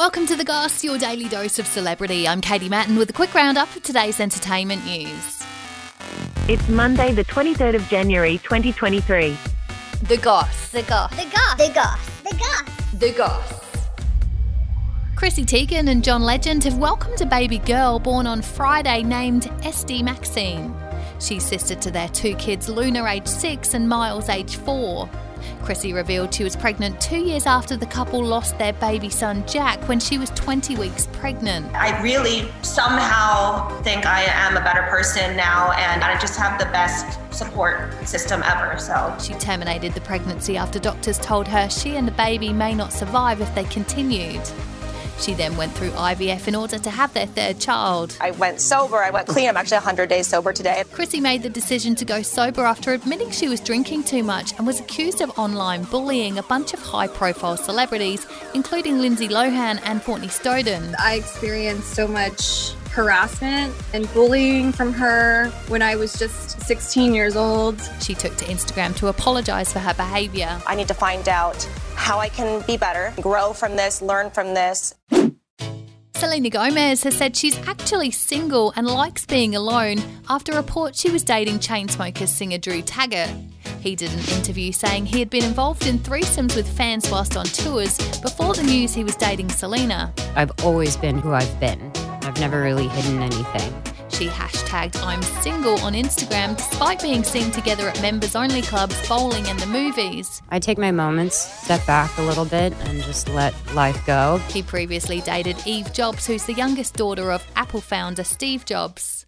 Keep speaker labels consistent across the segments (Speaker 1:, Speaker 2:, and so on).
Speaker 1: Welcome to The Goss, your daily dose of celebrity. I'm Katie Mattin with a quick roundup of today's entertainment news.
Speaker 2: It's Monday, the 23rd of January, 2023.
Speaker 1: The Goss.
Speaker 3: The Goss.
Speaker 4: The Goss.
Speaker 3: The Goss.
Speaker 4: The Goss.
Speaker 1: The Goss. Chrissy Teigen and John Legend have welcomed a baby girl born on Friday named Esti Maxine. She's sister to their two kids, Luna, aged six, and Miles, aged four. Chrissy revealed she was pregnant two years after the couple lost their baby son Jack when she was 20 weeks pregnant.
Speaker 5: I really somehow think I am a better person now, and I just have the best support system ever. So
Speaker 1: She terminated the pregnancy after doctors told her she and the baby may not survive if they continued. She then went through IVF in order to have their third child.
Speaker 6: I went sober. I went clean. I'm actually 100 days sober today.
Speaker 1: Chrissy made the decision to go sober after admitting she was drinking too much and was accused of online bullying a bunch of high profile celebrities, including Lindsay Lohan and Courtney Stodden.
Speaker 7: I experienced so much harassment and bullying from her when I was just 16 years old.
Speaker 1: She took to Instagram to apologise for her behaviour.
Speaker 6: I need to find out how I can be better, grow from this, learn from this.
Speaker 1: Selena Gomez has said she's actually single and likes being alone after reports she was dating Chainsmokers singer Drew Taggart. He did an interview saying he had been involved in threesomes with fans whilst on tours before the news he was dating Selena.
Speaker 8: I've always been who I've been. I've never really hidden anything.
Speaker 1: She hashtagged I'm single on Instagram despite being seen together at members only clubs, bowling, and the movies.
Speaker 8: I take my moments, step back a little bit, and just let life go.
Speaker 1: He previously dated Eve Jobs, who's the youngest daughter of Apple founder Steve Jobs.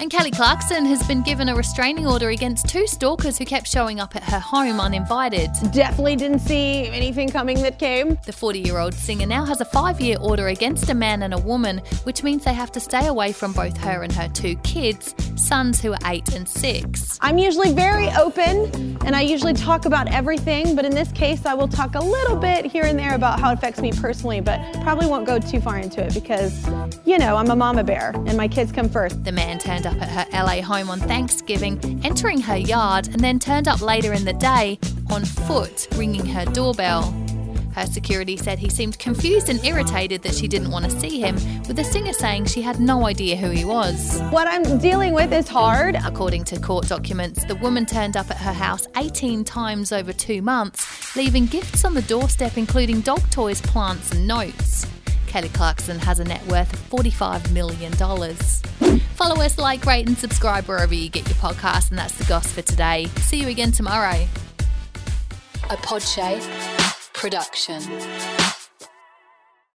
Speaker 1: And Kelly Clarkson has been given a restraining order against two stalkers who kept showing up at her home uninvited.
Speaker 9: Definitely didn't see anything coming that came.
Speaker 1: The 40 year old singer now has a five year order against a man and a woman, which means they have to stay away from both her and her two kids, sons who are eight and six.
Speaker 9: I'm usually very open and I usually talk about everything, but in this case, I will talk a little bit here and there about how it affects me personally, but probably won't go too far into it because, you know, I'm a mama bear and my kids come first.
Speaker 1: The man turned up at her LA home on Thanksgiving, entering her yard, and then turned up later in the day on foot, ringing her doorbell. Her security said he seemed confused and irritated that she didn't want to see him, with the singer saying she had no idea who he was.
Speaker 9: What I'm dealing with is hard.
Speaker 1: According to court documents, the woman turned up at her house 18 times over two months, leaving gifts on the doorstep, including dog toys, plants, and notes. Kelly Clarkson has a net worth of $45 million. Follow us, like, rate, and subscribe wherever you get your podcast, and that's the goss for today. See you again tomorrow.
Speaker 10: A Podshape production.